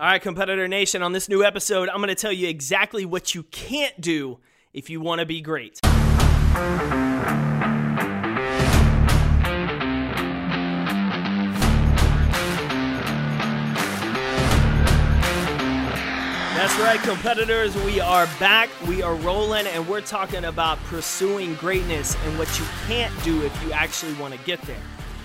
All right, Competitor Nation, on this new episode, I'm going to tell you exactly what you can't do if you want to be great. That's right, competitors. We are back. We are rolling, and we're talking about pursuing greatness and what you can't do if you actually want to get there.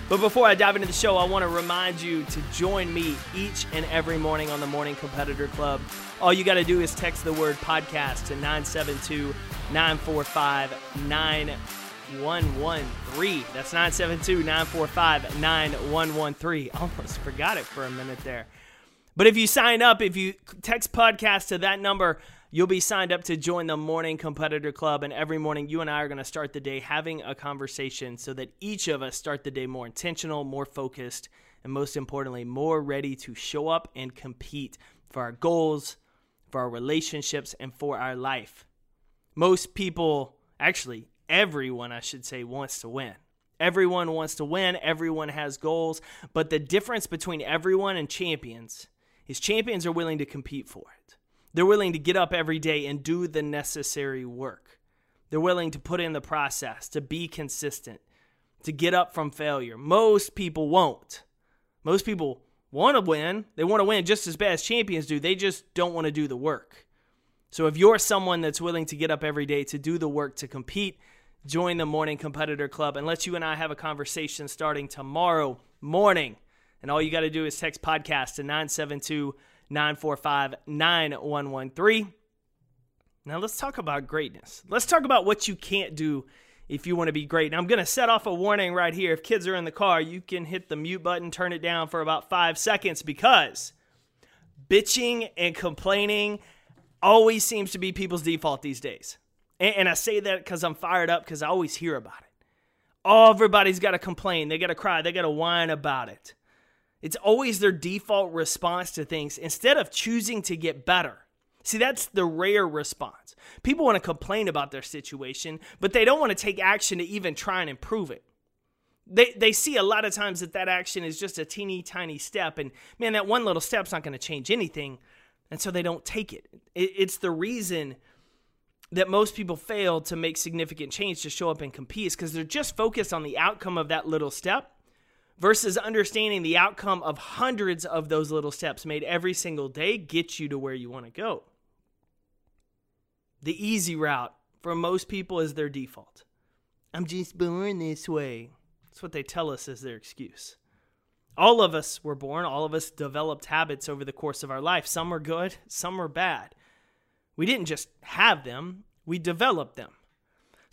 But before I dive into the show, I want to remind you to join me each and every morning on the Morning Competitor Club. All you got to do is text the word podcast to 972 945 9113. That's 972 945 9113. Almost forgot it for a minute there. But if you sign up, if you text podcast to that number, you'll be signed up to join the Morning Competitor Club. And every morning, you and I are going to start the day having a conversation so that each of us start the day more intentional, more focused, and most importantly, more ready to show up and compete for our goals, for our relationships, and for our life. Most people, actually, everyone, I should say, wants to win. Everyone wants to win. Everyone has goals. But the difference between everyone and champions is champions are willing to compete for it. They're willing to get up every day and do the necessary work. They're willing to put in the process, to be consistent, to get up from failure. Most people won't. Most people want to win. They want to win just as bad as champions do. They just don't want to do the work. So if you're someone that's willing to get up every day to do the work to compete, join the Morning Competitor Club and let you and I have a conversation starting tomorrow morning and all you got to do is text podcast to 972 945 9113. Now, let's talk about greatness. Let's talk about what you can't do if you want to be great. Now, I'm going to set off a warning right here. If kids are in the car, you can hit the mute button, turn it down for about five seconds because bitching and complaining always seems to be people's default these days. And, I say that because I'm fired up because I always hear about it. Everybody's got to complain. They got to cry. They got to whine about it. It's always their default response to things instead of choosing to get better. See, that's the rare response. People want to complain about their situation, but they don't want to take action to even try and improve it. They, they see a lot of times that that action is just a teeny tiny step, and man, that one little step's not going to change anything, and so they don't take it. it. It's the reason that most people fail to make significant change to show up and compete is because they're just focused on the outcome of that little step versus understanding the outcome of hundreds of those little steps made every single day gets you to where you want to go. The easy route for most people is their default. I'm just born this way. That's what they tell us as their excuse. All of us were born, all of us developed habits over the course of our life. Some are good, some are bad. We didn't just have them, we developed them.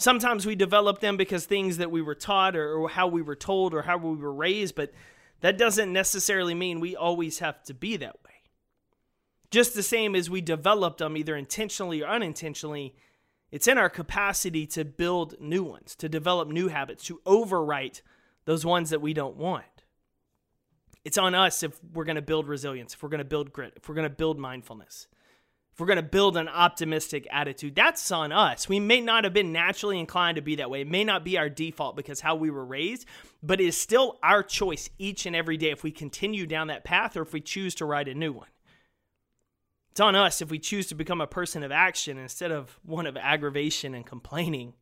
Sometimes we develop them because things that we were taught or, or, how we were told or how we were raised, but that doesn't necessarily mean we always have to be that way. Just the same as we developed them either intentionally or unintentionally, it's in our capacity to build new ones, to develop new habits, to overwrite those ones that we don't want. It's on us if we're going to build resilience, if we're going to build grit, if we're going to build mindfulness if we're going to build an optimistic attitude, that's on us. We may not have been naturally inclined to be that way. It may not be our default because how we were raised, but it is still our choice each and every day if we continue down that path or if we choose to write a new one. It's on us if we choose to become a person of action instead of one of aggravation and complaining.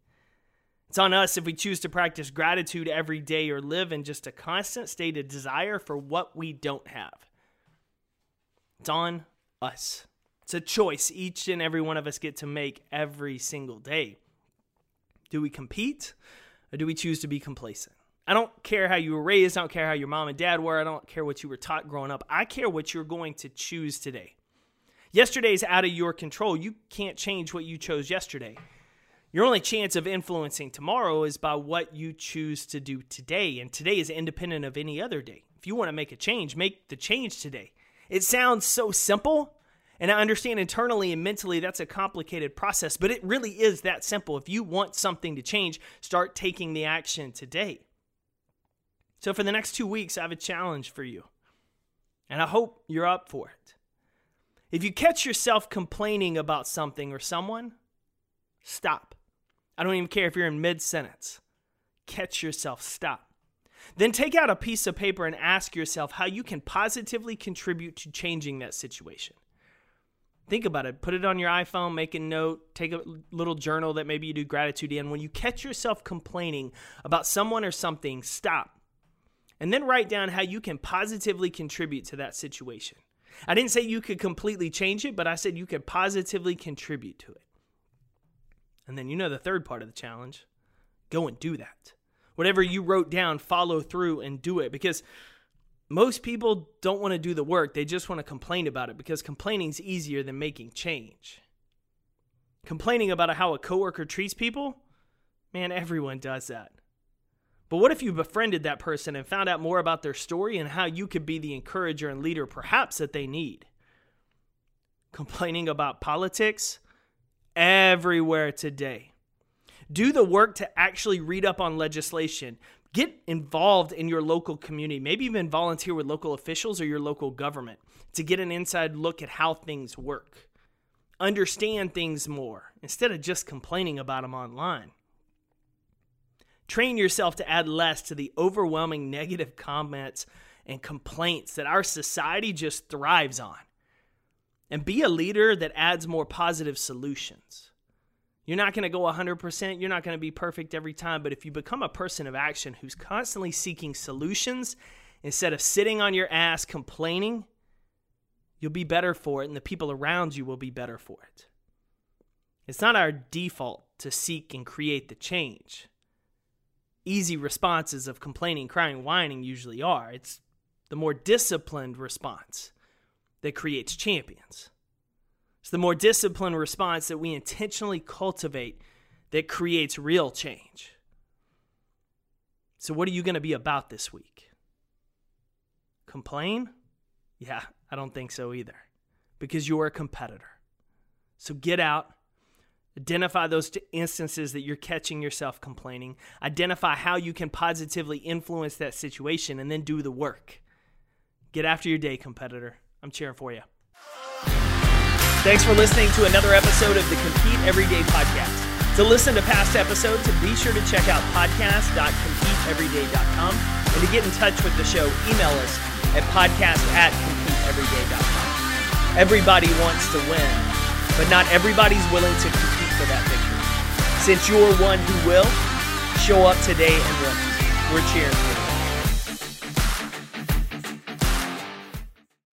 It's on us if we choose to practice gratitude every day or live in just a constant state of desire for what we don't have. It's on us. It's a choice each and every one of us get to make every single day. Do we compete or do we choose to be complacent? I don't care how you were raised. I don't care how your mom and dad were. I don't care what you were taught growing up. I care what you're going to choose today. Yesterday's out of your control. You can't change what you chose yesterday. Your only chance of influencing tomorrow is by what you choose to do today. And today is independent of any other day. If you want to make a change, make the change today. It sounds so simple, and I understand internally and mentally that's a complicated process, but it really is that simple. If you want something to change, start taking the action today. So, for the next two weeks, I have a challenge for you, and I hope you're up for it. If you catch yourself complaining about something or someone, stop. I don't even care if you're in mid sentence. Catch yourself, stop. Then take out a piece of paper and ask yourself how you can positively contribute to changing that situation. Think about it. Put it on your iPhone, make a note, take a little journal that maybe you do gratitude in. When you catch yourself complaining about someone or something, stop. And then write down how you can positively contribute to that situation. I didn't say you could completely change it, but I said you could positively contribute to it. And then you know the third part of the challenge go and do that. Whatever you wrote down, follow through and do it because most people don't want to do the work. They just want to complain about it because complaining is easier than making change. Complaining about how a coworker treats people, man, everyone does that. But what if you befriended that person and found out more about their story and how you could be the encourager and leader perhaps that they need? Complaining about politics everywhere today. Do the work to actually read up on legislation. Get involved in your local community. Maybe even volunteer with local officials or your local government to get an inside look at how things work. Understand things more instead of just complaining about them online. Train yourself to add less to the overwhelming negative comments and complaints that our society just thrives on. And be a leader that adds more positive solutions. You're not going to go 100%, you're not going to be perfect every time, but if you become a person of action who's constantly seeking solutions instead of sitting on your ass complaining, you'll be better for it, and the people around you will be better for it. It's not our default to seek and create the change easy responses of complaining, crying, whining usually are. It's the more disciplined response that creates champions. The more disciplined response that we intentionally cultivate that creates real change. So, what are you going to be about this week? Complain? Yeah, I don't think so either. Because you're a competitor. So, get out Identify those instances that you're catching yourself complaining. Identify how you can positively influence that situation and then do the work. Get after your day, competitor. I'm cheering for you. Thanks for listening to another episode of the Compete Everyday podcast. To listen to past episodes, be sure to check out podcast.competeeveryday.com. And to get in touch with the show, email us at podcast at competeeveryday.com. Everybody wants to win, but not everybody's willing to compete for that victory. Since you're one who will, show up today and win. We're cheering